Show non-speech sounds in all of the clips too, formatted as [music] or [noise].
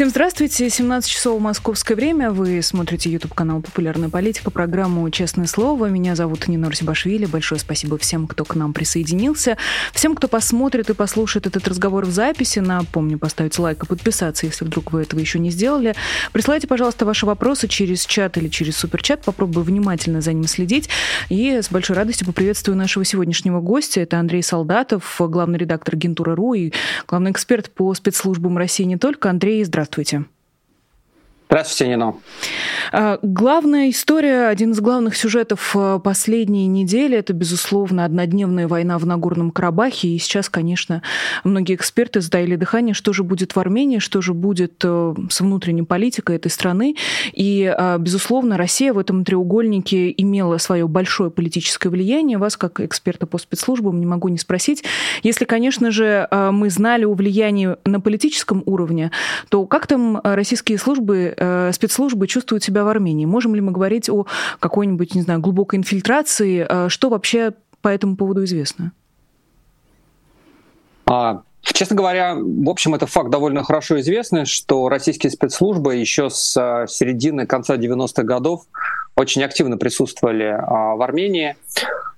Всем здравствуйте. 17 часов московское время. Вы смотрите YouTube канал «Популярная политика», программу «Честное слово». Меня зовут Нина Русибашвили. Большое спасибо всем, кто к нам присоединился. Всем, кто посмотрит и послушает этот разговор в записи, напомню, поставить лайк и подписаться, если вдруг вы этого еще не сделали. Присылайте, пожалуйста, ваши вопросы через чат или через суперчат. Попробую внимательно за ним следить. И с большой радостью поприветствую нашего сегодняшнего гостя. Это Андрей Солдатов, главный редактор агентуры РУ и главный эксперт по спецслужбам России не только. Андрей, здравствуйте. Здравствуйте. Здравствуйте, Нино. А, главная история, один из главных сюжетов а, последней недели, это, безусловно, однодневная война в Нагорном Карабахе. И сейчас, конечно, многие эксперты сдаили дыхание, что же будет в Армении, что же будет э, с внутренней политикой этой страны. И, а, безусловно, Россия в этом треугольнике имела свое большое политическое влияние. Вас, как эксперта по спецслужбам, не могу не спросить. Если, конечно же, мы знали о влиянии на политическом уровне, то как там российские службы Э, спецслужбы чувствуют себя в Армении? Можем ли мы говорить о какой-нибудь, не знаю, глубокой инфильтрации? Э, что вообще по этому поводу известно? А, честно говоря, в общем, это факт довольно хорошо известный, что российские спецслужбы еще с э, середины, конца 90-х годов очень активно присутствовали а, в Армении.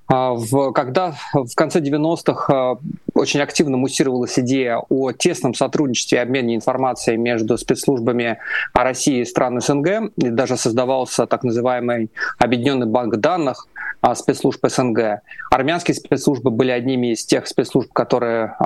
А, в, когда в конце 90-х а, очень активно муссировалась идея о тесном сотрудничестве и обмене информацией между спецслужбами России и стран СНГ, и даже создавался так называемый Объединенный банк данных а, спецслужб СНГ. Армянские спецслужбы были одними из тех спецслужб, которые,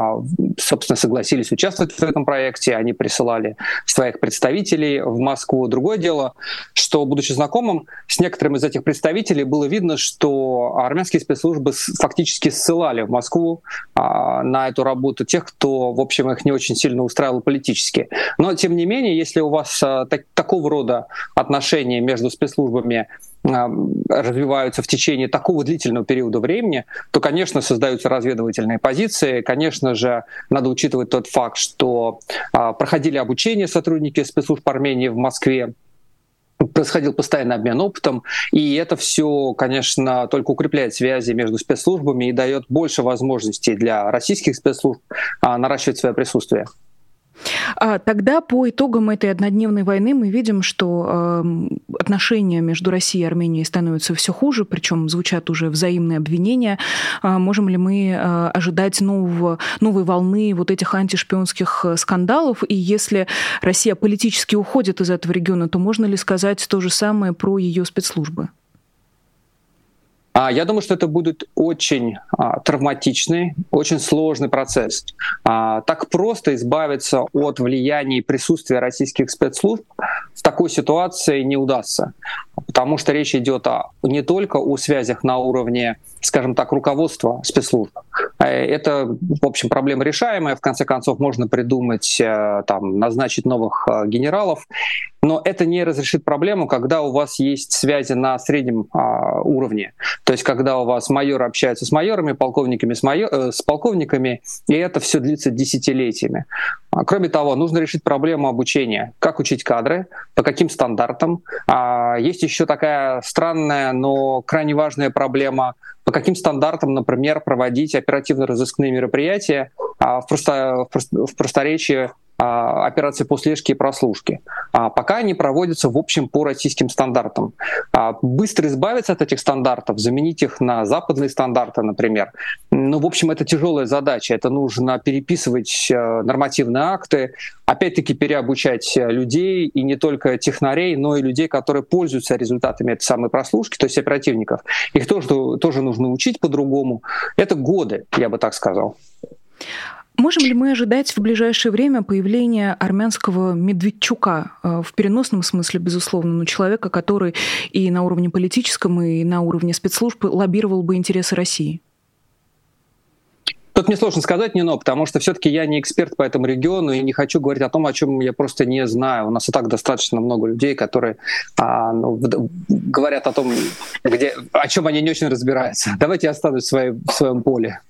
собственно, согласились участвовать в этом проекте. Они присылали своих представителей в Москву. Другое дело, что, будучи знакомым с некоторыми из этих представителей, было видно, что армянские спецслужбы спецслужбы фактически ссылали в Москву а, на эту работу тех, кто, в общем, их не очень сильно устраивал политически. Но, тем не менее, если у вас а, так, такого рода отношения между спецслужбами а, развиваются в течение такого длительного периода времени, то, конечно, создаются разведывательные позиции. Конечно же, надо учитывать тот факт, что а, проходили обучение сотрудники спецслужб Армении в Москве, происходил постоянный обмен опытом, и это все, конечно, только укрепляет связи между спецслужбами и дает больше возможностей для российских спецслужб а, наращивать свое присутствие. А тогда по итогам этой однодневной войны мы видим, что э, отношения между Россией и Арменией становятся все хуже, причем звучат уже взаимные обвинения. Э, можем ли мы э, ожидать нового, новой волны вот этих антишпионских э, скандалов? И если Россия политически уходит из этого региона, то можно ли сказать то же самое про ее спецслужбы? А, я думаю, что это будет очень а, травматичный, очень сложный процесс. А, так просто избавиться от влияния и присутствия российских спецслужб в такой ситуации не удастся, потому что речь идет о, не только о связях на уровне, скажем так, руководства спецслужб. Это, в общем, проблема решаемая. В конце концов, можно придумать, э, там, назначить новых э, генералов но это не разрешит проблему, когда у вас есть связи на среднем а, уровне. То есть когда у вас майоры общаются с майорами, полковниками с, майор, э, с полковниками, и это все длится десятилетиями. А, кроме того, нужно решить проблему обучения. Как учить кадры, по каким стандартам. А, есть еще такая странная, но крайне важная проблема. По каким стандартам, например, проводить оперативно-розыскные мероприятия а, в, просто, в просторечии операции по слежке и прослушке. А пока они проводятся, в общем, по российским стандартам. А быстро избавиться от этих стандартов, заменить их на западные стандарты, например, ну, в общем, это тяжелая задача. Это нужно переписывать э, нормативные акты, опять-таки переобучать э, людей, и не только технарей, но и людей, которые пользуются результатами этой самой прослушки, то есть оперативников. Их тоже, тоже нужно учить по-другому. Это годы, я бы так сказал. Можем ли мы ожидать в ближайшее время появления армянского Медведчука э, в переносном смысле, безусловно, но человека, который и на уровне политическом, и на уровне спецслужб лоббировал бы интересы России? Тут мне сложно сказать, Нино, потому что все-таки я не эксперт по этому региону и не хочу говорить о том, о чем я просто не знаю. У нас и так достаточно много людей, которые а, ну, говорят о том, где, о чем они не очень разбираются. [laughs] Давайте я останусь в, своей, в своем поле.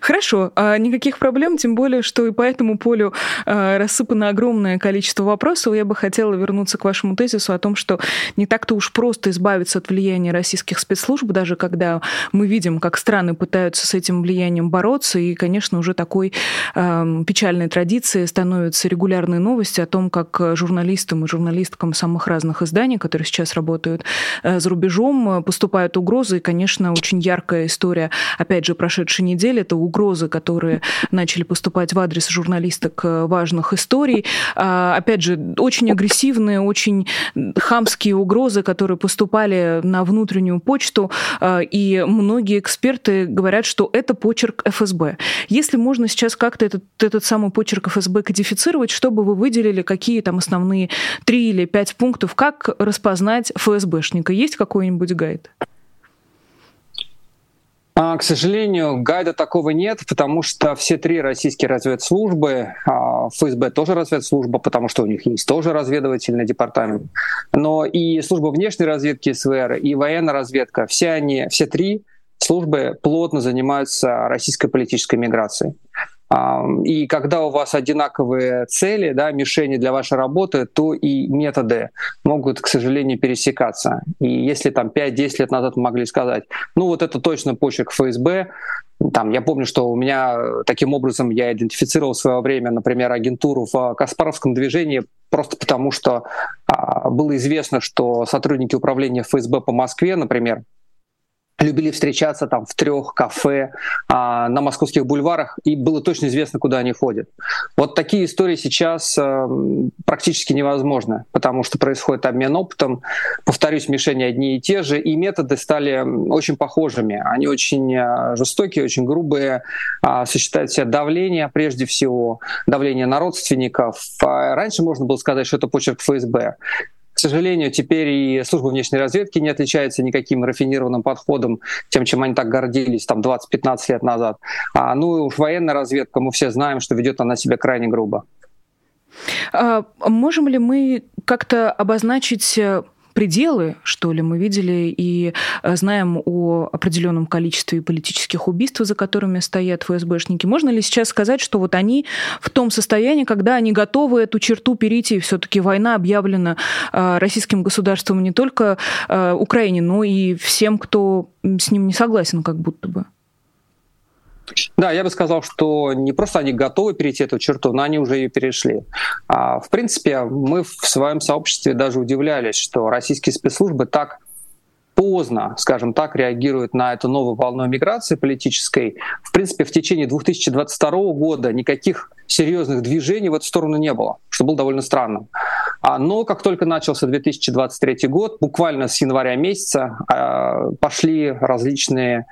Хорошо, а никаких проблем, тем более, что и по этому полю а, рассыпано огромное количество вопросов. Я бы хотела вернуться к вашему тезису о том, что не так-то уж просто избавиться от влияния российских спецслужб, даже когда мы видим, как страны пытаются с этим влиянием бороться, и, конечно, уже такой э, печальной традицией становятся регулярные новости о том, как журналистам и журналисткам самых разных изданий, которые сейчас работают э, за рубежом, поступают угрозы, и, конечно, очень яркая история, опять же, прошедшей недели, это угрозы, которые начали поступать в адрес журналисток э, важных историй. А, опять же, очень агрессивные, очень хамские угрозы, которые поступали на внутреннюю почту, а, и многие эксперты говорят, что это почерк ФСБ. Если можно сейчас как-то этот, этот самый почерк ФСБ кодифицировать, чтобы вы выделили, какие там основные три или пять пунктов, как распознать ФСБшника? Есть какой-нибудь гайд? А, к сожалению, гайда такого нет, потому что все три российские разведслужбы, а, ФСБ тоже разведслужба, потому что у них есть тоже разведывательный департамент, но и служба внешней разведки СВР, и военная разведка, все они, все три службы плотно занимаются российской политической миграцией. И когда у вас одинаковые цели, да, мишени для вашей работы, то и методы могут, к сожалению, пересекаться. И если там 5-10 лет назад мы могли сказать, ну вот это точно почерк ФСБ, там, я помню, что у меня таким образом я идентифицировал в свое время, например, агентуру в Каспаровском движении, просто потому что а, было известно, что сотрудники управления ФСБ по Москве, например, любили встречаться там в трех кафе а, на московских бульварах, и было точно известно, куда они ходят. Вот такие истории сейчас а, практически невозможны, потому что происходит обмен опытом. Повторюсь, мишени одни и те же, и методы стали очень похожими. Они очень а, жестокие, очень грубые, а, сочетают в себе давление, прежде всего, давление на родственников. А раньше можно было сказать, что это почерк ФСБ сожалению, теперь и служба внешней разведки не отличается никаким рафинированным подходом, тем, чем они так гордились там 20-15 лет назад. А, ну и уж военная разведка, мы все знаем, что ведет она себя крайне грубо. А можем ли мы как-то обозначить э, пределы, что ли, мы видели и э, знаем о определенном количестве политических убийств, за которыми стоят ФСБшники. Можно ли сейчас сказать, что вот они в том состоянии, когда они готовы эту черту перейти, все-таки война объявлена э, российским государством не только э, Украине, но и всем, кто с ним не согласен, как будто бы? Да, я бы сказал, что не просто они готовы перейти эту черту, но они уже ее перешли. А, в принципе, мы в своем сообществе даже удивлялись, что российские спецслужбы так поздно, скажем так, реагируют на эту новую волну миграции политической. В принципе, в течение 2022 года никаких серьезных движений в эту сторону не было, что было довольно странным. А, но как только начался 2023 год, буквально с января месяца а, пошли различные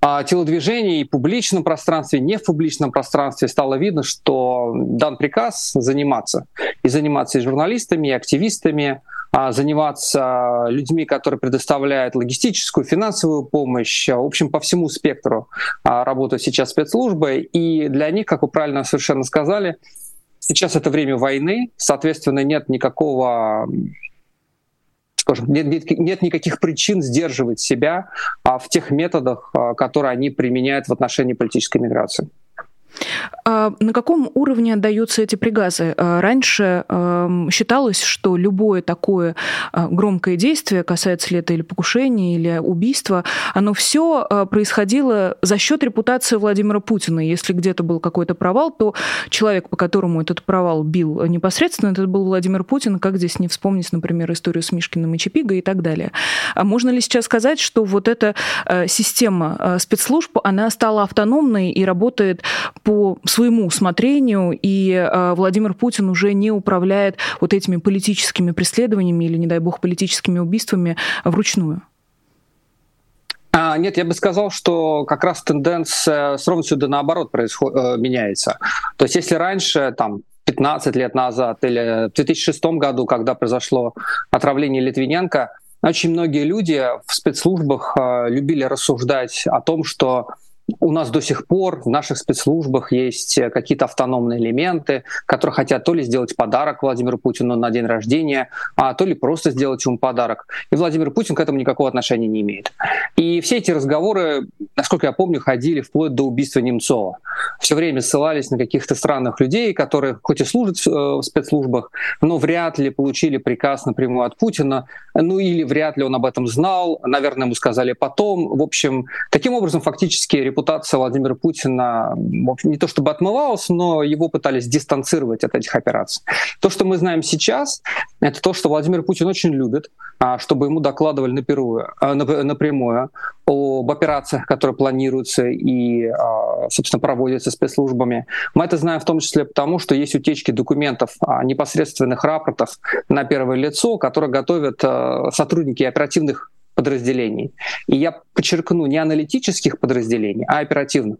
телодвижений в публичном пространстве, не в публичном пространстве стало видно, что дан приказ заниматься. И заниматься и журналистами, и активистами, а, заниматься людьми, которые предоставляют логистическую, финансовую помощь, в общем, по всему спектру а, работают сейчас спецслужбы. И для них, как вы правильно совершенно сказали, сейчас это время войны, соответственно, нет никакого скажем, нет, нет, нет никаких причин сдерживать себя а, в тех методах, а, которые они применяют в отношении политической миграции. А на каком уровне отдаются эти приказы? А, раньше считалось, что любое такое а, громкое действие, касается ли это или покушения, или убийства, оно все происходило за счет репутации Владимира Путина. Если где-то был какой-то провал, то человек, по которому этот провал бил непосредственно, это был Владимир Путин. Как здесь не вспомнить, например, историю с Мишкиным и Чапиго и так далее. А можно ли сейчас сказать, что вот эта система спецслужб, она стала автономной и работает по своему усмотрению, и э, Владимир Путин уже не управляет вот этими политическими преследованиями или, не дай бог, политическими убийствами вручную? А, нет, я бы сказал, что как раз тенденция с ровностью да наоборот происход... Э, меняется. То есть если раньше, там, 15 лет назад или в 2006 году, когда произошло отравление Литвиненко, очень многие люди в спецслужбах э, любили рассуждать о том, что у нас до сих пор в наших спецслужбах есть какие-то автономные элементы, которые хотят то ли сделать подарок Владимиру Путину на день рождения, а то ли просто сделать ему подарок. И Владимир Путин к этому никакого отношения не имеет. И все эти разговоры, насколько я помню, ходили вплоть до убийства Немцова. Все время ссылались на каких-то странных людей, которые хоть и служат э, в спецслужбах, но вряд ли получили приказ напрямую от Путина, ну или вряд ли он об этом знал, наверное, ему сказали потом. В общем, таким образом фактически репутация Владимира Путина не то чтобы отмывалась, но его пытались дистанцировать от этих операций. То, что мы знаем сейчас, это то, что Владимир Путин очень любит, а, чтобы ему докладывали напрямую, а, напрямую об операциях, которые планируются и, а, собственно, проводятся спецслужбами. Мы это знаем в том числе потому, что есть утечки документов, непосредственных рапортов на первое лицо, которые готовят сотрудники оперативных подразделений. И я подчеркну, не аналитических подразделений, а оперативных.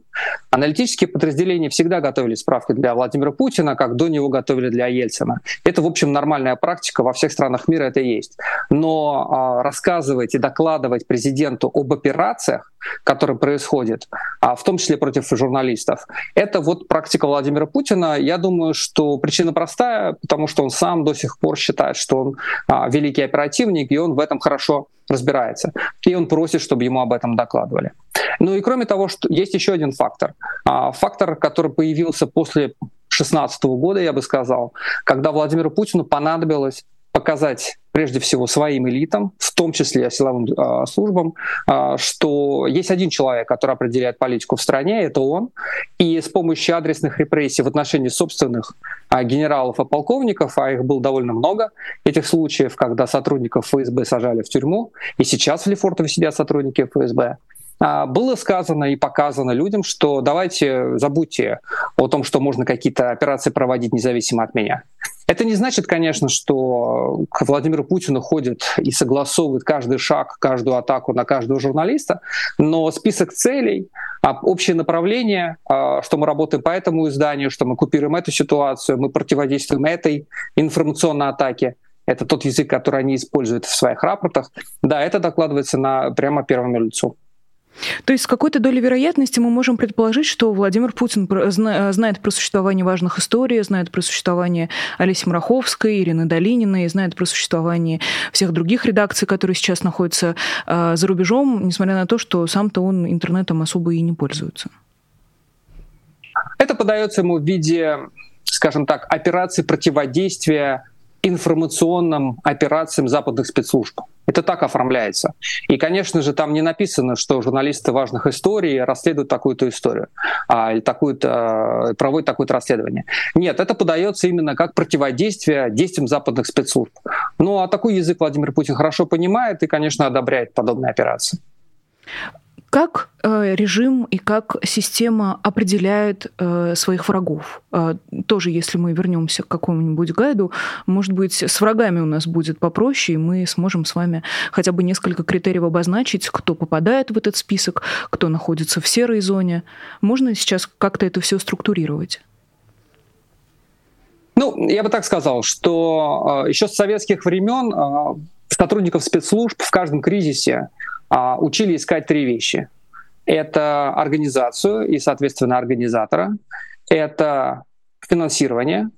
Аналитические подразделения всегда готовили справки для Владимира Путина, как до него готовили для Ельцина. Это, в общем, нормальная практика, во всех странах мира это есть. Но а, рассказывать и докладывать президенту об операциях, которые происходят, а, в том числе против журналистов, это вот практика Владимира Путина. Я думаю, что причина простая, потому что он сам до сих пор считает, что он а, великий оперативник, и он в этом хорошо разбирается. И он просит, чтобы ему об этом докладывали. Ну и кроме того, что есть еще один фактор. А, фактор, который появился после 2016 года, я бы сказал, когда Владимиру Путину понадобилось показать прежде всего своим элитам, в том числе силовым э, службам, э, что есть один человек, который определяет политику в стране, это он. И с помощью адресных репрессий в отношении собственных э, генералов и полковников, а их было довольно много, этих случаев, когда сотрудников ФСБ сажали в тюрьму, и сейчас в Лефортове сидят сотрудники ФСБ, было сказано и показано людям, что давайте забудьте о том, что можно какие-то операции проводить независимо от меня. Это не значит, конечно, что к Владимиру Путину ходит и согласовывает каждый шаг, каждую атаку на каждого журналиста, но список целей, а, общее направление, а, что мы работаем по этому изданию, что мы купируем эту ситуацию, мы противодействуем этой информационной атаке, это тот язык, который они используют в своих рапортах, да, это докладывается на прямо первому лицу. То есть с какой-то долей вероятности мы можем предположить, что Владимир Путин знает про существование важных историй, знает про существование Олеси Мраховской, Ирины Долининой, знает про существование всех других редакций, которые сейчас находятся а, за рубежом, несмотря на то, что сам-то он интернетом особо и не пользуется. Это подается ему в виде, скажем так, операции противодействия информационным операциям западных спецслужб. Это так оформляется. И, конечно же, там не написано, что журналисты важных историй расследуют такую-то историю, а, или такую-то, проводят такое-то расследование. Нет, это подается именно как противодействие действиям западных спецслужб. Ну а такой язык Владимир Путин хорошо понимает и, конечно, одобряет подобные операции. Как э, режим и как система определяет э, своих врагов? Э, тоже, если мы вернемся к какому-нибудь гайду, может быть, с врагами у нас будет попроще, и мы сможем с вами хотя бы несколько критериев обозначить, кто попадает в этот список, кто находится в серой зоне. Можно сейчас как-то это все структурировать? Ну, я бы так сказал, что еще с советских времен сотрудников спецслужб в каждом кризисе а, учили искать три вещи. Это организацию и, соответственно, организатора. Это финансирование,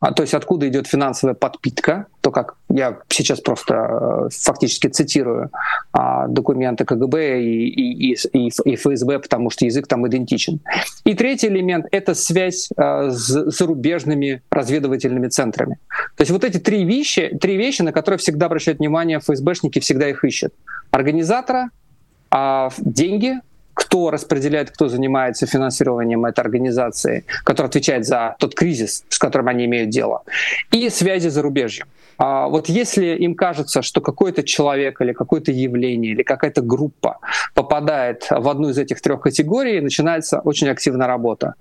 а, то есть откуда идет финансовая подпитка, то как я сейчас просто э, фактически цитирую а, документы КГБ и, и, и, и ФСБ, потому что язык там идентичен. И третий элемент — это связь а, с зарубежными разведывательными центрами. То есть вот эти три вещи, три вещи, на которые всегда обращают внимание ФСБшники, всегда их ищут. Организатора, а, деньги, кто распределяет, кто занимается финансированием этой организации, который отвечает за тот кризис, с которым они имеют дело, и связи с зарубежьем. А вот если им кажется, что какой-то человек или какое-то явление или какая-то группа попадает в одну из этих трех категорий, начинается очень активная работа.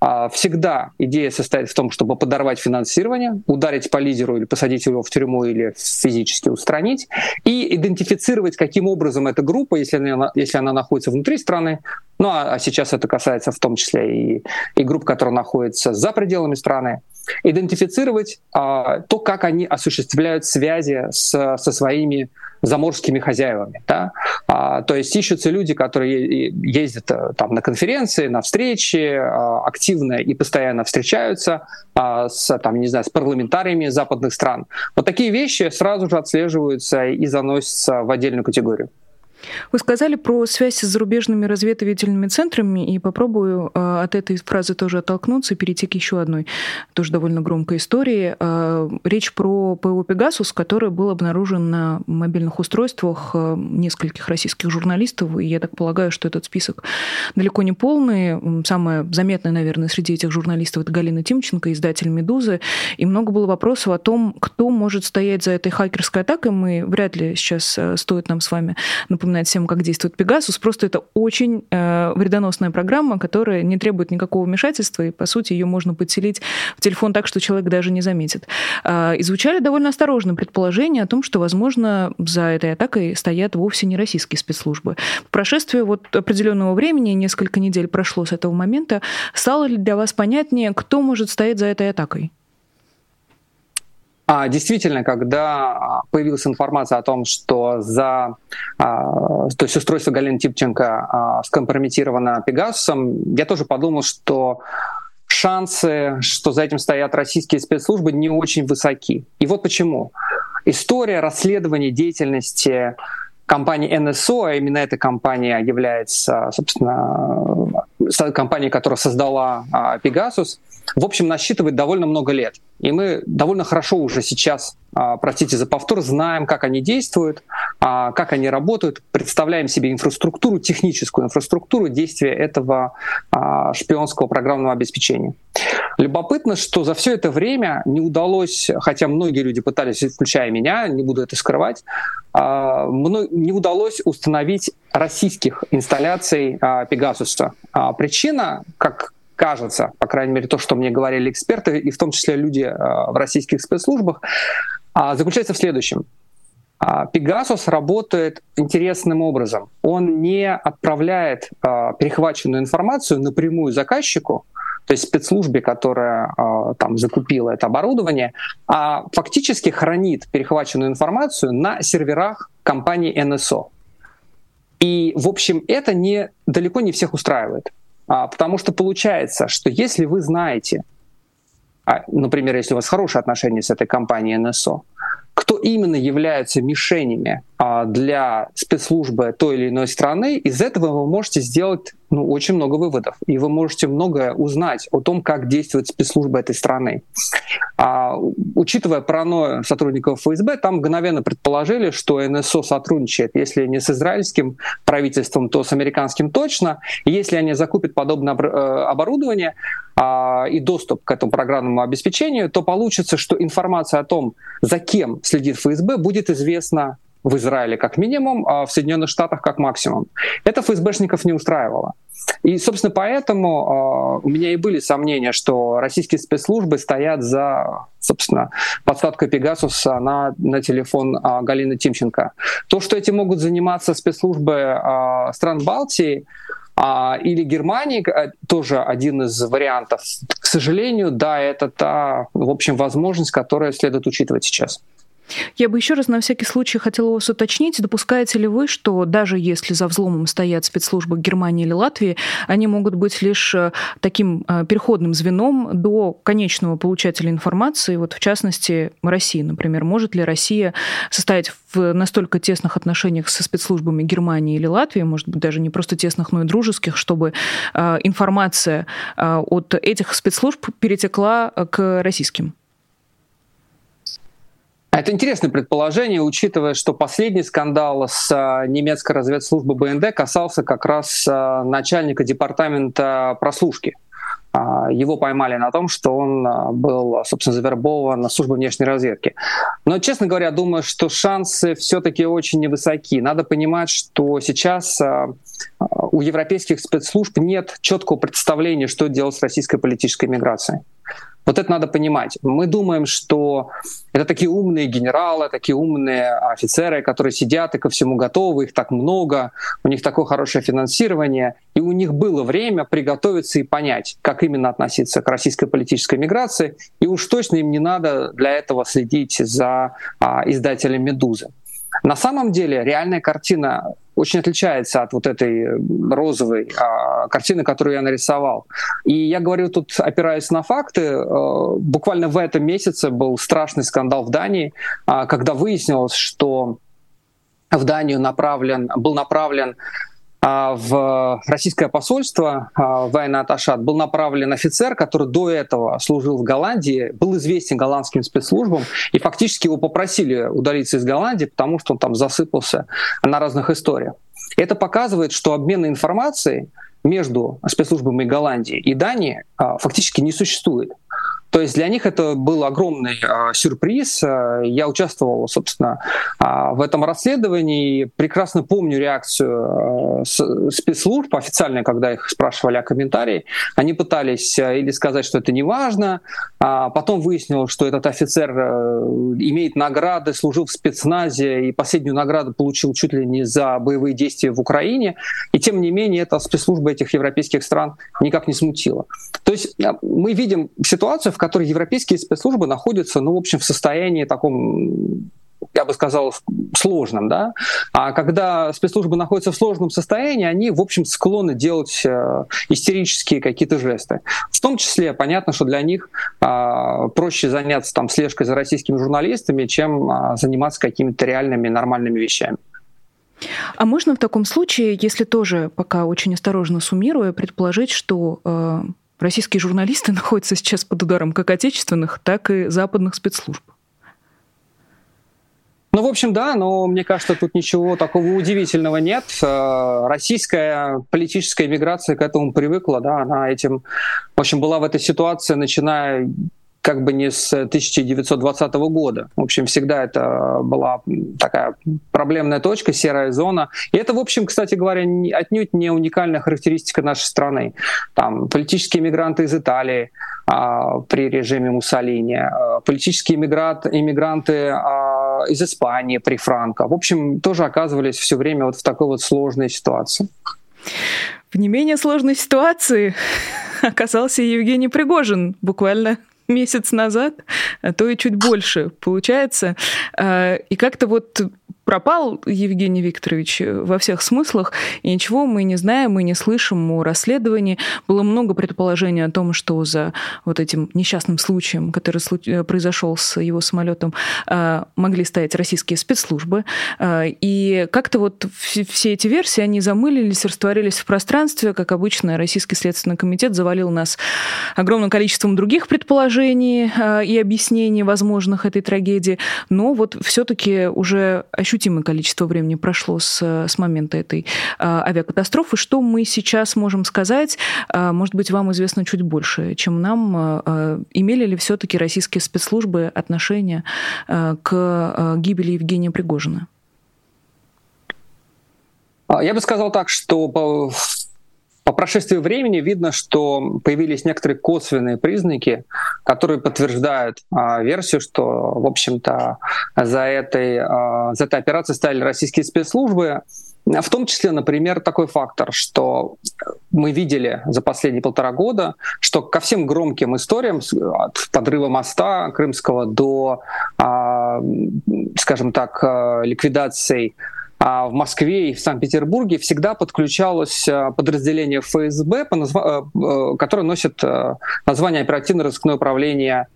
А, всегда идея состоит в том, чтобы подорвать финансирование, ударить по лидеру или посадить его в тюрьму или физически устранить, и идентифицировать, каким образом эта группа, если она, если она находится внутри страны, ну а, а сейчас это касается в том числе и, и групп, которые находятся за пределами страны, идентифицировать а, то, как они осуществляют связи с, со своими заморскими хозяевами. Да? А, то есть ищутся люди, которые ездят э, там, на конференции, на встречи, а, активно и постоянно встречаются а, с, там, не знаю, с парламентариями западных стран. Вот такие вещи сразу же отслеживаются и заносятся в отдельную категорию. Вы сказали про связь с зарубежными разведывательными центрами, и попробую э, от этой фразы тоже оттолкнуться и перейти к еще одной, тоже довольно громкой истории. Э, речь про ПО «Пегасус», который был обнаружен на мобильных устройствах э, нескольких российских журналистов, и я так полагаю, что этот список далеко не полный. Самая заметная, наверное, среди этих журналистов это Галина Тимченко, издатель «Медузы», и много было вопросов о том, кто может стоять за этой хакерской атакой. Мы вряд ли сейчас стоит нам с вами напоминать напоминать всем, как действует Пегасус. Просто это очень э, вредоносная программа, которая не требует никакого вмешательства, и, по сути, ее можно подселить в телефон так, что человек даже не заметит. Э, и звучали довольно осторожно предположения о том, что, возможно, за этой атакой стоят вовсе не российские спецслужбы. В прошествии вот определенного времени, несколько недель прошло с этого момента, стало ли для вас понятнее, кто может стоять за этой атакой? А, действительно, когда появилась информация о том, что за а, то есть устройство Галины Типченко а, скомпрометировано Пегасусом, я тоже подумал, что шансы, что за этим стоят российские спецслужбы, не очень высоки. И вот почему. История расследования деятельности компании NSO, а именно эта компания является, собственно, компанией, которая создала Pegasus, в общем, насчитывает довольно много лет. И мы довольно хорошо уже сейчас, а, простите за повтор, знаем, как они действуют, а, как они работают, представляем себе инфраструктуру, техническую инфраструктуру действия этого а, шпионского программного обеспечения. Любопытно, что за все это время не удалось, хотя многие люди пытались, включая меня, не буду это скрывать, не удалось установить российских инсталляций Пегасуса. Причина, как кажется, по крайней мере, то, что мне говорили эксперты, и в том числе люди э, в российских спецслужбах, а, заключается в следующем. Пегасус работает интересным образом. Он не отправляет перехваченную информацию напрямую заказчику, то есть спецслужбе, которая там закупила это оборудование, а фактически хранит перехваченную информацию на серверах компании NSO. И, в общем, это не, далеко не всех устраивает. А, потому что получается, что если вы знаете, а, например, если у вас хорошие отношения с этой компанией НСО, кто именно являются мишенями а, для спецслужбы той или иной страны, из этого вы можете сделать ну, очень много выводов, и вы можете многое узнать о том, как действует спецслужба этой страны. А, учитывая паранойю сотрудников ФСБ, там мгновенно предположили, что НСО сотрудничает, если не с израильским правительством, то с американским точно. И если они закупят подобное э, оборудование а, и доступ к этому программному обеспечению, то получится, что информация о том, за кем следит ФСБ, будет известна в Израиле как минимум, а в Соединенных Штатах как максимум. Это ФСБшников не устраивало. И, собственно, поэтому э, у меня и были сомнения, что российские спецслужбы стоят за, собственно, подсадкой Пегасуса на, на телефон э, Галины Тимченко. То, что этим могут заниматься спецслужбы э, стран Балтии, или Германии тоже один из вариантов. К сожалению, да, это та, в общем, возможность, которую следует учитывать сейчас. Я бы еще раз на всякий случай хотела вас уточнить, допускаете ли вы, что даже если за взломом стоят спецслужбы Германии или Латвии, они могут быть лишь э, таким э, переходным звеном до конечного получателя информации, вот в частности России, например. Может ли Россия состоять в настолько тесных отношениях со спецслужбами Германии или Латвии, может быть, даже не просто тесных, но и дружеских, чтобы э, информация от этих спецслужб перетекла к российским? Это интересное предположение, учитывая, что последний скандал с а, немецкой разведслужбы БНД касался как раз а, начальника департамента прослушки. А, его поймали на том, что он был, собственно, завербован на службу внешней разведки. Но, честно говоря, думаю, что шансы все-таки очень невысоки. Надо понимать, что сейчас у европейских спецслужб нет четкого представления, что делать с российской политической миграцией. Вот это надо понимать. Мы думаем, что это такие умные генералы, такие умные офицеры, которые сидят и ко всему готовы, их так много, у них такое хорошее финансирование, и у них было время приготовиться и понять, как именно относиться к российской политической миграции, и уж точно им не надо для этого следить за а, издателем «Медузы». На самом деле реальная картина очень отличается от вот этой розовой а, картины, которую я нарисовал. И я говорю тут, опираясь на факты, а, буквально в этом месяце был страшный скандал в Дании, а, когда выяснилось, что в Данию направлен, был направлен в российское посольство а, в Аташат был направлен офицер, который до этого служил в Голландии, был известен голландским спецслужбам, и фактически его попросили удалиться из Голландии, потому что он там засыпался на разных историях. Это показывает, что обмен информацией между спецслужбами Голландии и Дании а, фактически не существует. То есть для них это был огромный э, сюрприз. Я участвовал, собственно, э, в этом расследовании. Прекрасно помню реакцию э, спецслужб официально, когда их спрашивали о комментарии. Они пытались э, или сказать, что это не важно. А потом выяснилось, что этот офицер э, имеет награды, служил в спецназе и последнюю награду получил чуть ли не за боевые действия в Украине. И тем не менее, эта спецслужба этих европейских стран никак не смутила. То есть э, мы видим ситуацию, в которой европейские спецслужбы находятся, ну, в общем, в состоянии таком я бы сказал, сложном, да. А когда спецслужбы находятся в сложном состоянии, они, в общем, склонны делать э, истерические какие-то жесты. В том числе, понятно, что для них э, проще заняться там слежкой за российскими журналистами, чем э, заниматься какими-то реальными нормальными вещами. А можно в таком случае, если тоже пока очень осторожно суммируя, предположить, что э, российские журналисты [laughs] находятся сейчас под ударом как отечественных, так и западных спецслужб. Ну, в общем, да, но мне кажется, тут ничего такого удивительного нет. Э, российская политическая миграция к этому привыкла, да, она этим, в общем, была в этой ситуации, начиная как бы не с 1920 года. В общем, всегда это была такая проблемная точка, серая зона. И это, в общем, кстати говоря, отнюдь не уникальная характеристика нашей страны. Там политические мигранты из Италии а, при режиме Муссолини, а, политические иммигрант, иммигранты а, из Испании при Франко. В общем, тоже оказывались все время вот в такой вот сложной ситуации. В не менее сложной ситуации [laughs] оказался Евгений Пригожин буквально месяц назад, а то и чуть больше получается. А, и как-то вот пропал Евгений Викторович во всех смыслах, и ничего мы не знаем, мы не слышим о расследовании. Было много предположений о том, что за вот этим несчастным случаем, который э, произошел с его самолетом, а, могли стоять российские спецслужбы. И как-то вот все эти версии, они замылились, растворились в пространстве. Как обычно, Российский следственный комитет завалил нас огромным количеством других предположений, э, и объяснений возможных этой трагедии, но вот все-таки уже ощутимое количество времени прошло с, с момента этой э, авиакатастрофы. Что мы сейчас можем сказать? Э, может быть, вам известно чуть больше, чем нам. Имели ли все-таки российские спецслужбы отношение к гибели Евгения Пригожина? Я бы сказал так, что по прошествии времени видно, что появились некоторые косвенные признаки, которые подтверждают а, версию, что, в общем-то, за этой, а, за этой операцией стали российские спецслужбы. В том числе, например, такой фактор, что мы видели за последние полтора года, что ко всем громким историям от подрыва моста Крымского до, а, скажем так, ликвидации в Москве и в Санкт-Петербурге всегда подключалось э, подразделение ФСБ, э, э, которое носит название оперативно-розыскное управление.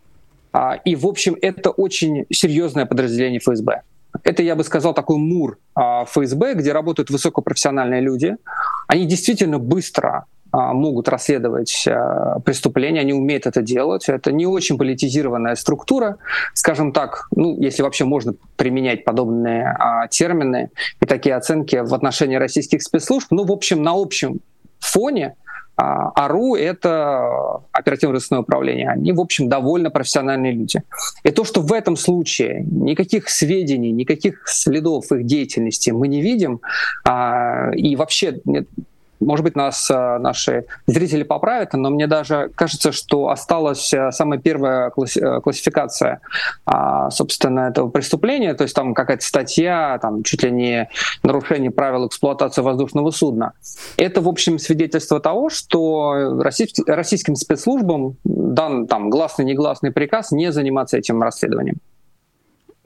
А, и, в общем, это очень серьезное подразделение ФСБ. Это, я бы сказал, такой мур а, ФСБ, где работают высокопрофессиональные люди. Они действительно быстро а, могут расследовать а, преступления, они умеют это делать. Это не очень политизированная структура, скажем так, ну, если вообще можно применять подобные а, термины и такие оценки в отношении российских спецслужб. Ну, в общем, на общем фоне АРУ — это оперативно-розыскное управление. Они, в общем, довольно профессиональные люди. И то, что в этом случае никаких сведений, никаких следов их деятельности мы не видим, и вообще может быть, нас наши зрители поправят, но мне даже кажется, что осталась самая первая классификация, а, собственно, этого преступления, то есть там какая-то статья, там чуть ли не нарушение правил эксплуатации воздушного судна. Это, в общем, свидетельство того, что российским спецслужбам дан там гласный, негласный приказ не заниматься этим расследованием.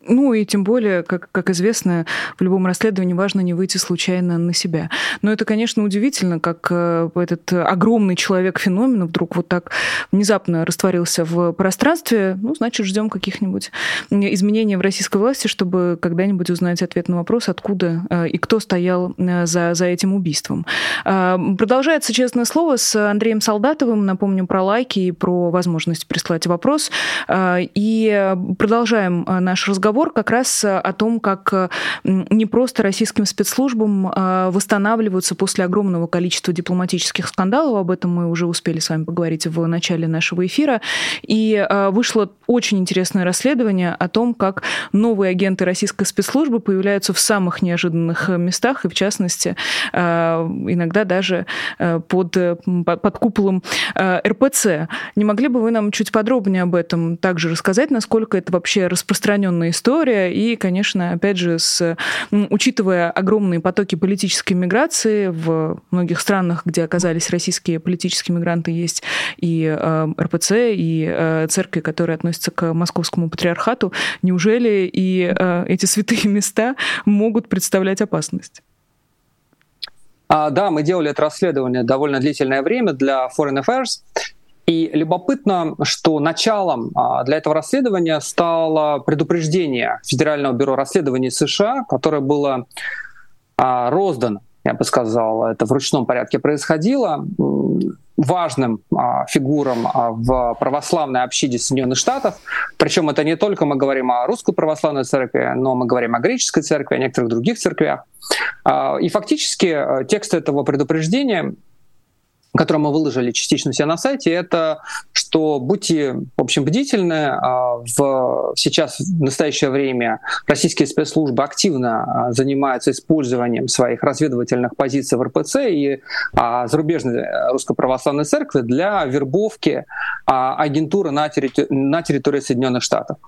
Ну и тем более, как, как известно, в любом расследовании важно не выйти случайно на себя. Но это, конечно, удивительно, как э, этот огромный человек-феномен вдруг вот так внезапно растворился в пространстве. Ну, значит, ждем каких-нибудь изменений в российской власти, чтобы когда-нибудь узнать ответ на вопрос, откуда э, и кто стоял э, за, за этим убийством. Продолжается «Честное слово» с Андреем Солдатовым. Напомню про лайки и про возможность прислать вопрос. И продолжаем наш разговор разговор как раз э, о том, как э, не просто российским спецслужбам э, восстанавливаются после огромного количества дипломатических скандалов. Об этом мы уже успели с вами поговорить в начале нашего эфира. И вышло очень интересное расследование о том, как новые агенты российской спецслужбы появляются в самых неожиданных местах, и в частности, иногда даже под, под куполом РПЦ. Не могли бы вы нам чуть подробнее об этом также рассказать, насколько это вообще распространенная история. И, конечно, опять же, с, учитывая огромные потоки политической миграции в многих странах, где оказались российские политические мигранты, есть и э, РПЦ, и э, церкви, которые относятся к московскому патриархату, неужели и э, эти святые места могут представлять опасность? А, да, мы делали это расследование довольно длительное время для Foreign Affairs. И любопытно, что началом а, для этого расследования стало предупреждение Федерального бюро расследований США, которое было а, роздано, я бы сказал, это в ручном порядке происходило, важным а, фигурам в православной общине Соединенных Штатов. Причем это не только мы говорим о русской православной церкви, но мы говорим о греческой церкви, о некоторых других церквях. И фактически текст этого предупреждения которое мы выложили частично все на сайте, это что будьте, в общем, бдительны. А, в, сейчас, в настоящее время, российские спецслужбы активно а, занимаются использованием своих разведывательных позиций в РПЦ и а, зарубежной Русской Православной Церкви для вербовки агентуры на территории, на территории Соединенных Штатов.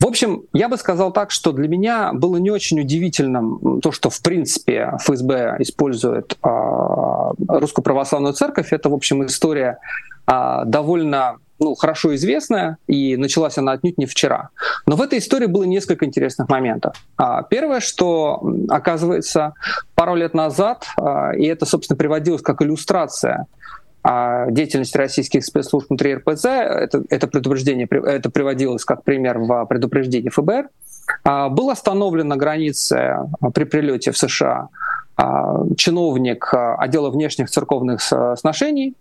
В общем, я бы сказал так, что для меня было не очень удивительным то, что в принципе ФСБ использует э, русскую православную церковь. Это, в общем, история э, довольно ну, хорошо известная, и началась она отнюдь не вчера. Но в этой истории было несколько интересных моментов. Первое, что, оказывается, пару лет назад, и это, собственно, приводилось как иллюстрация деятельности российских спецслужб внутри РПЦ. Это, это предупреждение, это приводилось как пример в предупреждении ФБР. А, был остановлен на границе а, при прилете в США а, чиновник отдела внешних церковных сношений,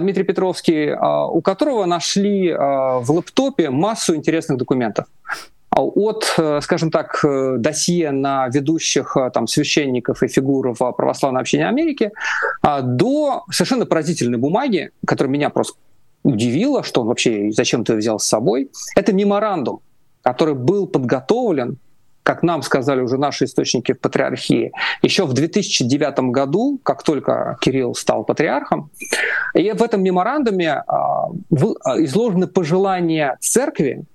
Дмитрий Петровский, у которого нашли в лэптопе массу интересных документов от, э, скажем так, э, досье на ведущих э, там, священников и фигур в православной общине Америки а, до совершенно поразительной бумаги, которая меня просто удивила, что он вообще зачем-то взял с собой. Это меморандум, который был подготовлен как нам сказали уже наши источники в патриархии, еще в 2009 году, как только Кирилл стал патриархом. И в этом меморандуме а, изложены пожелания церкви,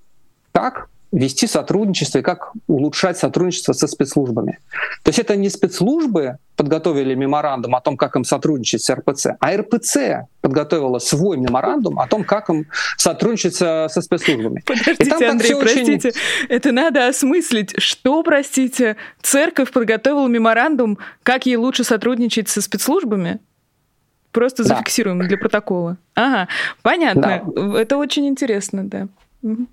как вести сотрудничество и как улучшать сотрудничество со спецслужбами. То есть это не спецслужбы подготовили меморандум о том, как им сотрудничать с РПЦ, а РПЦ подготовила свой меморандум о том, как им сотрудничать со, со спецслужбами. Подождите, Андрей, простите, очень... это надо осмыслить. Что, простите, церковь подготовила меморандум, как ей лучше сотрудничать со спецслужбами? Просто зафиксируем да. для протокола. Ага, понятно. Да. Это очень интересно, да. Угу.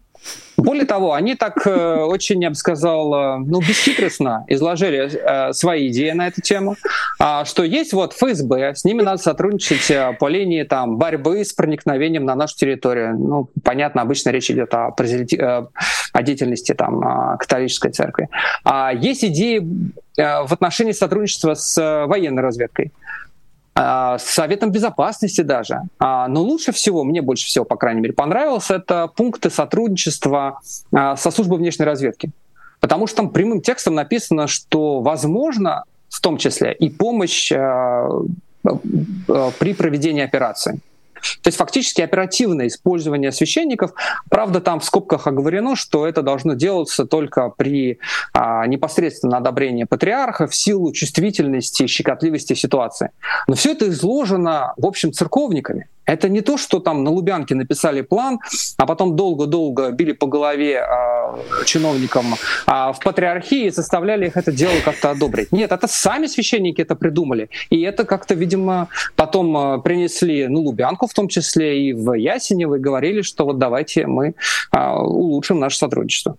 Более того, они так э, очень, я бы сказал, э, ну, бесхитростно изложили э, свои идеи на эту тему, э, что есть вот ФСБ, с ними надо сотрудничать э, по линии там, борьбы с проникновением на нашу территорию. Ну, понятно, обычно речь идет о, э, о деятельности там, э, католической церкви. А есть идеи э, в отношении сотрудничества с э, военной разведкой. А, с Советом Безопасности даже. А, но лучше всего, мне больше всего, по крайней мере, понравилось, это пункты сотрудничества а, со службой внешней разведки. Потому что там прямым текстом написано, что возможно, в том числе, и помощь при проведении операции. То есть фактически оперативное использование священников. Правда, там в скобках оговорено, что это должно делаться только при а, непосредственно одобрении патриарха в силу чувствительности и щекотливости ситуации. Но все это изложено, в общем, церковниками. Это не то, что там на Лубянке написали план, а потом долго-долго били по голове э, чиновникам э, в патриархии и заставляли их это дело как-то одобрить. Нет, это сами священники это придумали. И это как-то, видимо, потом э, принесли на Лубянку в том числе и в Ясенево и говорили, что вот давайте мы э, улучшим наше сотрудничество.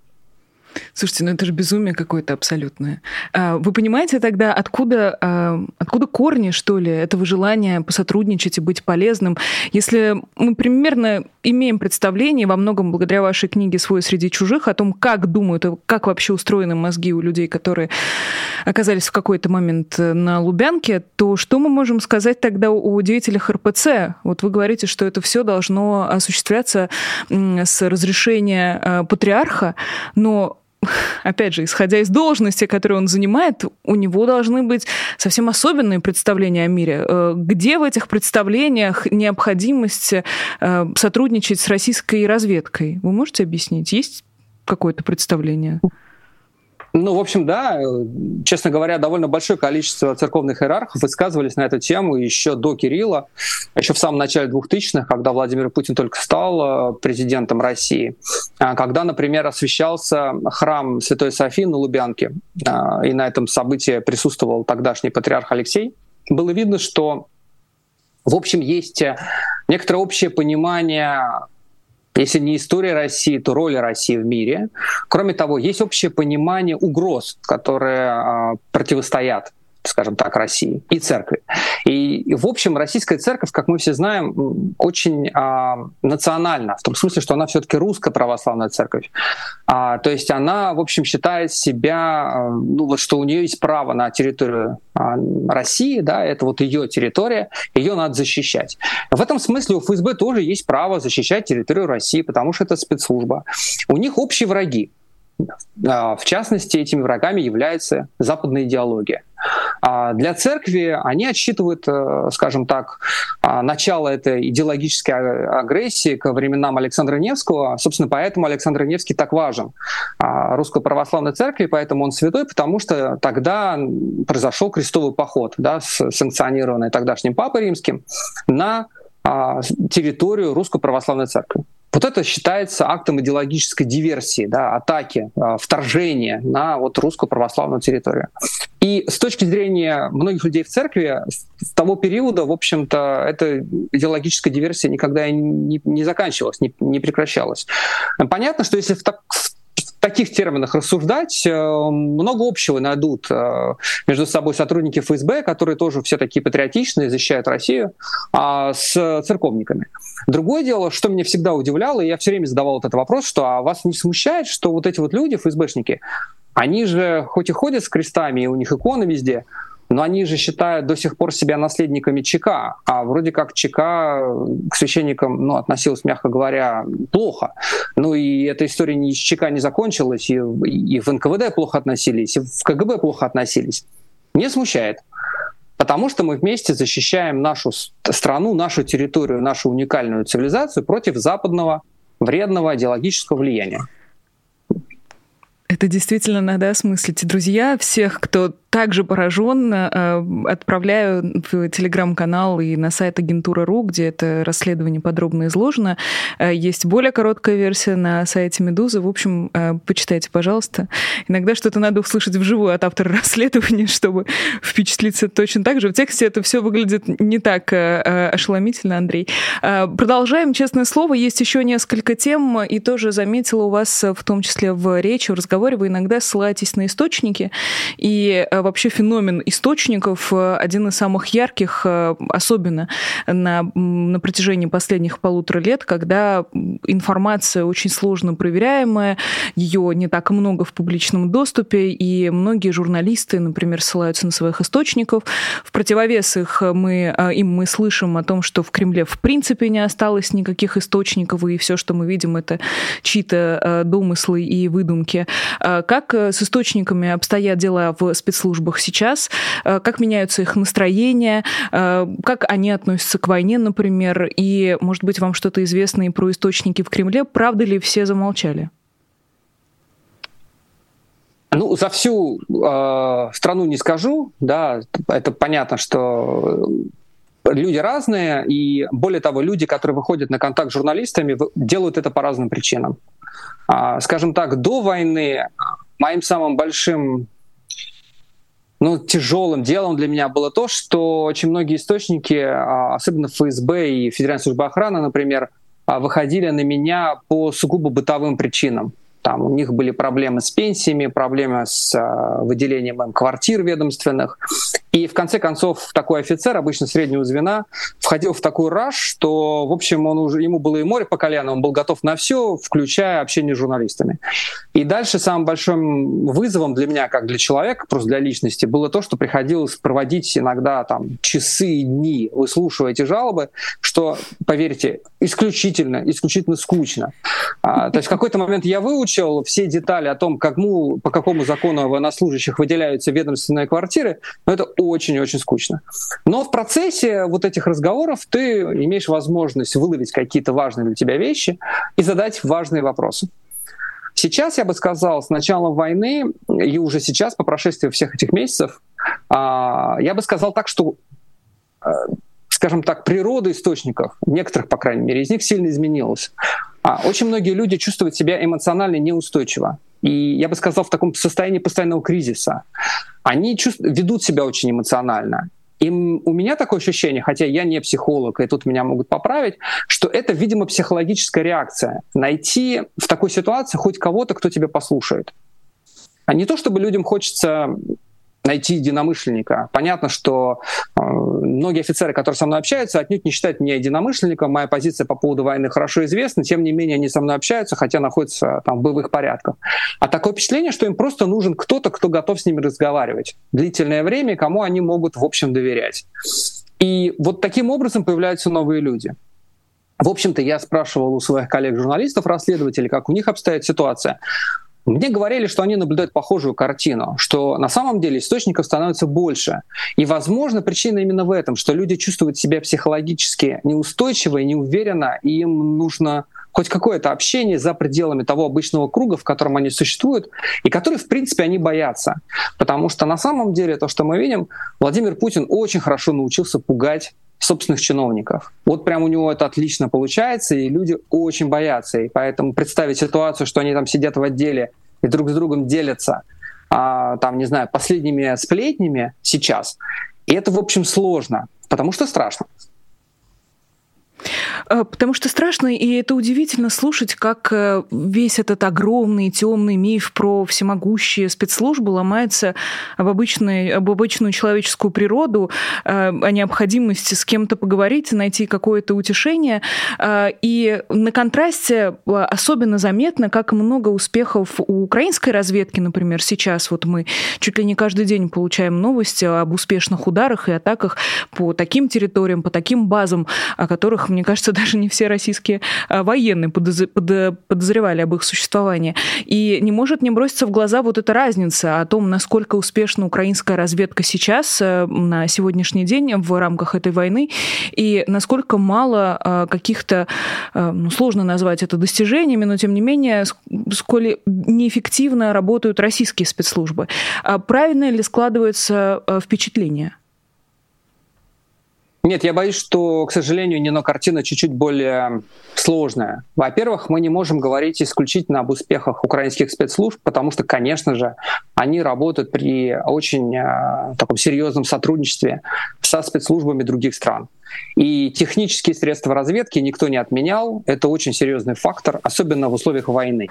Слушайте, ну это же безумие какое-то абсолютное. А, вы понимаете тогда, откуда, а, откуда корни, что ли, этого желания посотрудничать и быть полезным? Если мы примерно имеем представление, во многом благодаря вашей книге «Свой среди чужих», о том, как думают, как вообще устроены мозги у людей, которые оказались в какой-то момент на Лубянке, то что мы можем сказать тогда о деятелях РПЦ? Вот вы говорите, что это все должно осуществляться с разрешения а, патриарха, но опять же, исходя из должности, которую он занимает, у него должны быть совсем особенные представления о мире. Э, где в этих представлениях необходимость э, сотрудничать с российской разведкой? Вы можете объяснить? Есть какое-то представление? Ну, в общем, да, честно говоря, довольно большое количество церковных иерархов высказывались на эту тему еще до Кирилла, еще в самом начале 2000-х, когда Владимир Путин только стал э, президентом России, а когда, например, освещался храм Святой Софии на Лубянке, а, и на этом событии присутствовал тогдашний патриарх Алексей, было видно, что, в общем, есть некоторое общее понимание если не история России, то роль России в мире. Кроме того, есть общее понимание угроз, которые а, противостоят скажем так, России и церкви. И, в общем, российская церковь, как мы все знаем, очень а, национальна, в том смысле, что она все-таки русская православная церковь. А, то есть она, в общем, считает себя, а, ну вот, что у нее есть право на территорию а, России, да, это вот ее территория, ее надо защищать. В этом смысле у ФСБ тоже есть право защищать территорию России, потому что это спецслужба. У них общие враги. А, в частности, этими врагами является западная идеология. А для церкви они отсчитывают, э, скажем так, а, начало этой идеологической агрессии к временам Александра Невского. Собственно, поэтому Александр Невский так важен русской православной церкви, поэтому он святой, потому что тогда произошел крестовый поход, да, санкционированный тогдашним Папой Римским, на территорию Русской Православной Церкви. Вот это считается актом идеологической диверсии, да, атаки, а, вторжения на вот русскую православную территорию. И с точки зрения многих людей в церкви, с того периода, в общем-то, эта идеологическая диверсия никогда не, не заканчивалась, не, не прекращалась. Понятно, что если в, так, в таких терминах рассуждать, э, много общего найдут э, между собой сотрудники ФСБ, которые тоже все такие патриотичные, защищают Россию, а с церковниками. Другое дело, что меня всегда удивляло, и я все время задавал этот вопрос, что а вас не смущает, что вот эти вот люди, ФСБшники, они же хоть и ходят с крестами, и у них иконы везде, но они же считают до сих пор себя наследниками ЧК, а вроде как ЧК к священникам ну, относилась, мягко говоря, плохо. Ну и эта история ни с ЧК не закончилась, и, и в НКВД плохо относились, и в КГБ плохо относились. Не смущает. Потому что мы вместе защищаем нашу страну, нашу территорию, нашу уникальную цивилизацию против западного вредного идеологического влияния. Это действительно надо осмыслить. Друзья, всех, кто также поражен, э, отправляю в телеграм-канал и на сайт агентура.ру, где это расследование подробно изложено. Э, есть более короткая версия на сайте Медузы. В общем, э, почитайте, пожалуйста. Иногда что-то надо услышать вживую от автора [laughs] расследования, чтобы впечатлиться точно так же. В тексте это все выглядит не так ошеломительно, Андрей. Продолжаем. Честное слово, есть еще несколько тем, и тоже заметила у вас, в том числе в речи, в разговоре, вы иногда ссылаетесь на источники, и вообще феномен источников э, один из самых ярких, э, особенно на, на протяжении последних полутора лет, когда информация очень сложно проверяемая, ее не так много в публичном доступе, и многие журналисты, например, ссылаются на своих источников. В противовес их мы, э, им мы слышим о том, что в Кремле в принципе не осталось никаких источников, и все, что мы видим, это чьи-то домыслы и выдумки. Как с источниками обстоят дела в спецслужбах спецслужбах сейчас, как меняются их настроения, как они относятся к войне, например, и, может быть, вам что-то известно и про источники в Кремле, правда ли все замолчали? Ну, за всю э, страну не скажу, да, это понятно, что люди разные, и более того, люди, которые выходят на контакт с журналистами, делают это по разным причинам. А, скажем так, до войны моим самым большим ну, тяжелым делом для меня было то, что очень многие источники, а, особенно ФСБ и Федеральная служба охраны, например, а, выходили на меня по сугубо бытовым причинам. Там у них были проблемы с пенсиями, проблемы с э, выделением им квартир ведомственных. И в конце концов такой офицер, обычно среднего звена, входил в такой раж, что, в общем, он уже, ему было и море по колено, он был готов на все, включая общение с журналистами. И дальше самым большим вызовом для меня, как для человека, просто для личности, было то, что приходилось проводить иногда там часы и дни, выслушивая эти жалобы, что, поверьте, исключительно, исключительно скучно. А, то есть в какой-то момент я выучил все детали о том, кому, по какому закону военнослужащих выделяются ведомственные квартиры, но это очень-очень скучно. Но в процессе вот этих разговоров ты имеешь возможность выловить какие-то важные для тебя вещи и задать важные вопросы. Сейчас, я бы сказал, с началом войны и уже сейчас, по прошествии всех этих месяцев, а, я бы сказал так, что а, скажем так, природа источников, некоторых, по крайней мере, из них сильно изменилась. А очень многие люди чувствуют себя эмоционально неустойчиво. И я бы сказал, в таком состоянии постоянного кризиса. Они чувствуют, ведут себя очень эмоционально. И у меня такое ощущение, хотя я не психолог, и тут меня могут поправить, что это, видимо, психологическая реакция. Найти в такой ситуации хоть кого-то, кто тебя послушает. А не то, чтобы людям хочется найти единомышленника. Понятно, что э, многие офицеры, которые со мной общаются, отнюдь не считают меня единомышленником. Моя позиция по поводу войны хорошо известна. Тем не менее, они со мной общаются, хотя находятся там в боевых порядках. А такое впечатление, что им просто нужен кто-то, кто готов с ними разговаривать длительное время, кому они могут, в общем, доверять. И вот таким образом появляются новые люди. В общем-то, я спрашивал у своих коллег-журналистов, расследователей, как у них обстоит ситуация. Мне говорили, что они наблюдают похожую картину, что на самом деле источников становится больше. И, возможно, причина именно в этом, что люди чувствуют себя психологически неустойчиво и неуверенно, и им нужно хоть какое-то общение за пределами того обычного круга, в котором они существуют, и который, в принципе, они боятся. Потому что на самом деле то, что мы видим, Владимир Путин очень хорошо научился пугать собственных чиновников. Вот прям у него это отлично получается, и люди очень боятся. И поэтому представить ситуацию, что они там сидят в отделе и друг с другом делятся, а, там, не знаю, последними сплетнями сейчас, и это, в общем, сложно, потому что страшно. Э, потому что страшно, и это удивительно слушать, как э, весь этот огромный темный миф про всемогущие спецслужбы ломается об, обычной, об обычную человеческую природу, э, о необходимости с кем-то поговорить, найти какое-то утешение. И на контрасте особенно заметно, как много успехов у украинской разведки, например, сейчас. Вот мы чуть ли не каждый день получаем новости об успешных ударах и атаках по таким территориям, по таким базам, о которых, мне кажется, даже не все российские а, военные подозревали об их существовании. И не может не броситься в глаза вот эта разница о том, насколько успешна украинская разведка сейчас, э, на сегодняшний день в рамках этой войны, и насколько мало а, каких-то, э, ну, сложно назвать это достижениями, но тем не менее, сколь неэффективно работают российские спецслужбы. А правильно ли складывается э, впечатление? Нет, я боюсь, что, к сожалению, не, но картина чуть-чуть более сложная. Во-первых, мы не можем говорить исключительно об успехах украинских спецслужб, потому что, конечно же, они работают при очень э, таком серьезном сотрудничестве со спецслужбами других стран. И технические средства разведки никто не отменял. Это очень серьезный фактор, особенно в условиях войны.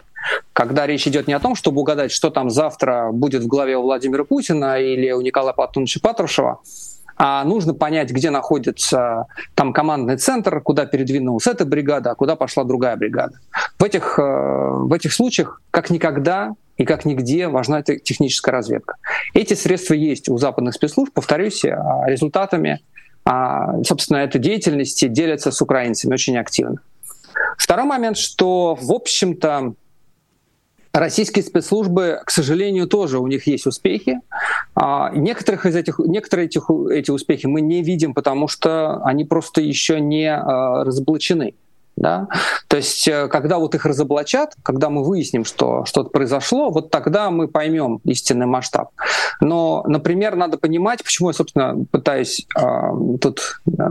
Когда речь идет не о том, чтобы угадать, что там завтра будет в голове у Владимира Путина или у Николая Платоновича Патрушева, а нужно понять, где находится там командный центр, куда передвинулась эта бригада, а куда пошла другая бригада. В этих, э, в этих случаях как никогда и как нигде важна техническая разведка. Эти средства есть у западных спецслужб, повторюсь, а результатами, а, собственно, этой деятельности делятся с украинцами очень активно. Второй момент, что, в общем-то, Российские спецслужбы, к сожалению, тоже у них есть успехи. А, некоторых из этих, некоторые этих, эти успехи мы не видим, потому что они просто еще не а, разоблачены. Да? То есть, э, когда вот их разоблачат, когда мы выясним, что что-то произошло, вот тогда мы поймем истинный масштаб. Но, например, надо понимать, почему я, собственно, пытаюсь э, тут э,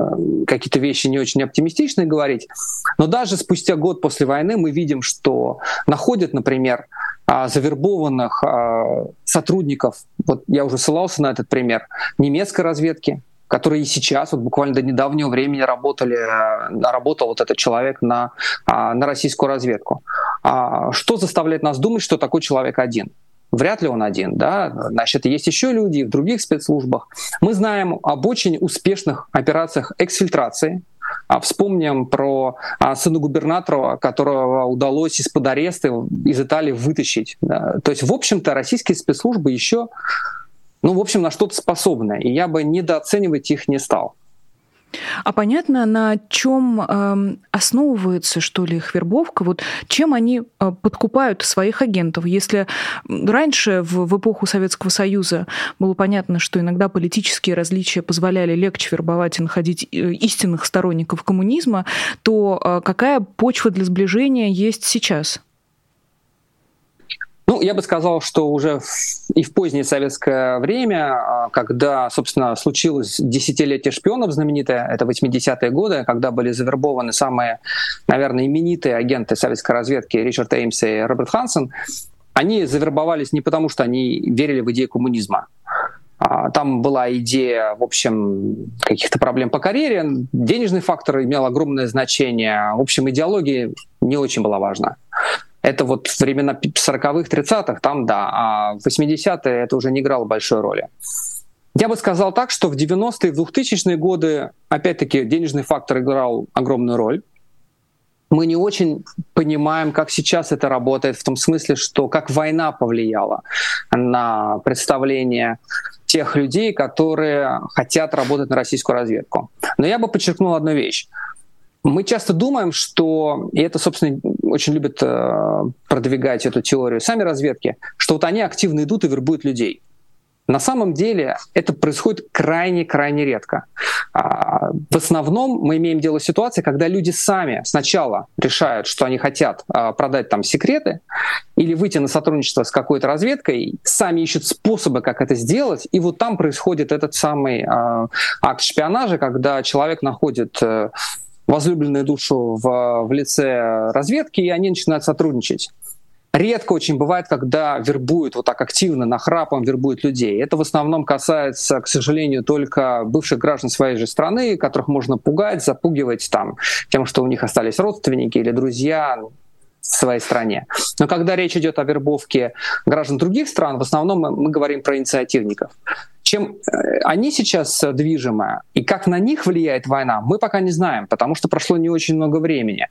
какие-то вещи не очень оптимистичные говорить, но даже спустя год после войны мы видим, что находят, например, а, завербованных сотрудников, вот я уже ссылался на этот пример, немецкой разведки, которые сейчас, вот буквально до недавнего времени работали, э, работал вот этот человек на, а, на российскую разведку. А что заставляет нас думать, что такой человек один? Вряд ли он один, да, значит, есть еще люди в других спецслужбах. Мы знаем об очень успешных операциях эксфильтрации, а вспомним про сына губернатора, которого удалось из-под ареста из Италии вытащить. То есть, в общем-то, российские спецслужбы еще ну, в общем, на что-то способны, и я бы недооценивать их не стал. А понятно, на чем э, основывается, что ли, их вербовка? Вот чем они э, подкупают своих агентов? Если раньше, в, в эпоху Советского Союза, было понятно, что иногда политические различия позволяли легче вербовать и находить э, истинных сторонников коммунизма, то э, какая почва для сближения есть сейчас? Ну, я бы сказал, что уже и в позднее советское время, а, когда, собственно, случилось десятилетие шпионов знаменитое, это 80-е годы, когда были завербованы самые, наверное, именитые агенты советской разведки Ричард Эймс и Роберт Хансен, они завербовались не потому, что они верили в идею коммунизма. А, там была идея, в общем, каких-то проблем по карьере, денежный фактор имел огромное значение, в общем, идеология не очень была важна. Это вот времена 40-х, 30-х, там да, а в 80-е это уже не играло большой роли. Я бы сказал так, что в 90-е, в 2000-е годы, опять-таки, денежный фактор играл огромную роль. Мы не очень понимаем, как сейчас это работает, в том смысле, что как война повлияла на представление тех людей, которые хотят работать на российскую разведку. Но я бы подчеркнул одну вещь. Мы часто думаем, что, и это, собственно, очень любят э, продвигать эту теорию сами разведки, что вот они активно идут и вербуют людей. На самом деле это происходит крайне-крайне редко. А, в основном мы имеем дело с ситуацией, когда люди сами сначала решают, что они хотят а, продать там секреты или выйти на сотрудничество с какой-то разведкой, сами ищут способы, как это сделать, и вот там происходит этот самый а, акт шпионажа, когда человек находит э, возлюбленную душу в, в лице разведки, и они начинают сотрудничать. Редко очень бывает, когда вербуют вот так активно, нахрапом вербуют людей. Это в основном касается, к сожалению, только бывших граждан своей же страны, которых можно пугать, запугивать там, тем, что у них остались родственники или друзья в своей стране. Но когда речь идет о вербовке граждан других стран, в основном мы, мы говорим про инициативников. Чем э, они сейчас движимы и как на них влияет война, мы пока не знаем, потому что прошло не очень много времени.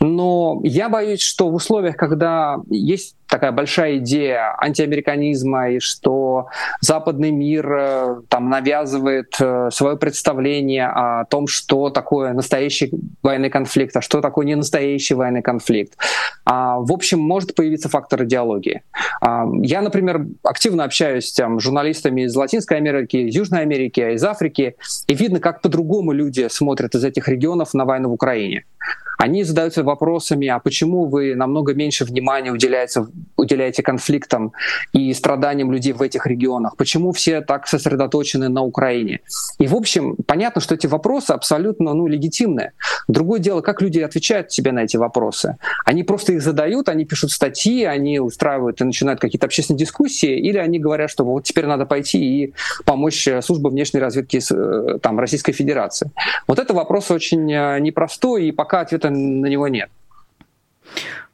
Но я боюсь, что в условиях, когда есть такая большая идея антиамериканизма и что западный мир э, там навязывает э, свое представление о том, что такое настоящий военный конфликт, а что такое не настоящий военный конфликт. А, в общем, может появиться фактор идеологии. А, я, например, активно общаюсь с журналистами из Латинской Америки, из Южной Америки, из Африки, и видно, как по-другому люди смотрят из этих регионов на войну в Украине они задаются вопросами, а почему вы намного меньше внимания уделяете, уделяете конфликтам и страданиям людей в этих регионах? Почему все так сосредоточены на Украине? И, в общем, понятно, что эти вопросы абсолютно ну, легитимны. Другое дело, как люди отвечают себе на эти вопросы. Они просто их задают, они пишут статьи, они устраивают и начинают какие-то общественные дискуссии, или они говорят, что вот теперь надо пойти и помочь службе внешней разведки э, там, Российской Федерации. Вот это вопрос очень э, непростой, и пока ответа на него нет.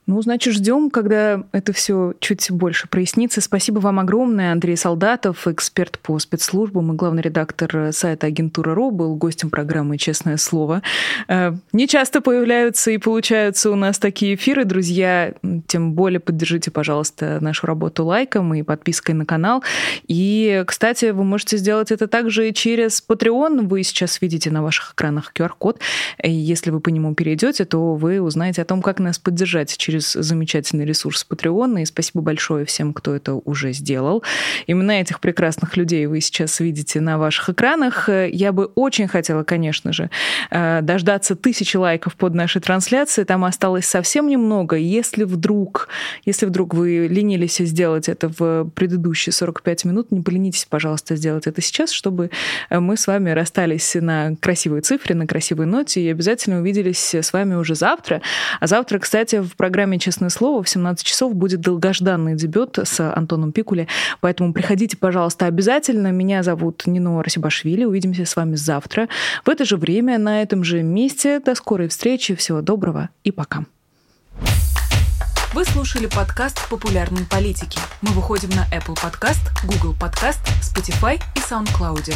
Ну, значит, ждем, когда это все чуть больше прояснится. Спасибо вам огромное. Андрей Солдатов, эксперт по спецслужбам и главный редактор сайта агентура РО, был гостем программы «Честное слово». Э, не часто появляются и получаются у нас такие эфиры, друзья. Тем более поддержите, пожалуйста, нашу работу лайком и подпиской на канал. И, кстати, вы можете сделать это также через Patreon. Вы сейчас видите на ваших экранах QR-код. Если вы по нему перейдете, то вы узнаете о том, как нас поддержать через через замечательный ресурс Patreon. И спасибо большое всем, кто это уже сделал. Именно этих прекрасных людей вы сейчас видите на ваших экранах. Я бы очень хотела, конечно же, э, дождаться тысячи лайков под нашей трансляцией. Там осталось совсем немного. Если вдруг, если вдруг вы ленились сделать это в предыдущие 45 минут, не поленитесь, пожалуйста, сделать это сейчас, чтобы мы с вами расстались на красивой цифре, на красивой ноте и обязательно увиделись с вами уже завтра. А завтра, кстати, в программе «Честное слово» в 17 часов будет долгожданный дебют с Антоном Пикули, поэтому приходите, пожалуйста, обязательно. Меня зовут Нино Расибашвили. Увидимся с вами завтра в это же время, на этом же месте. До скорой встречи. Всего доброго и пока. Вы слушали подкаст «Популярные политики». Мы выходим на Apple Podcast, Google Podcast, Spotify и SoundCloud.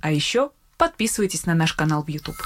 А еще подписывайтесь на наш канал в YouTube.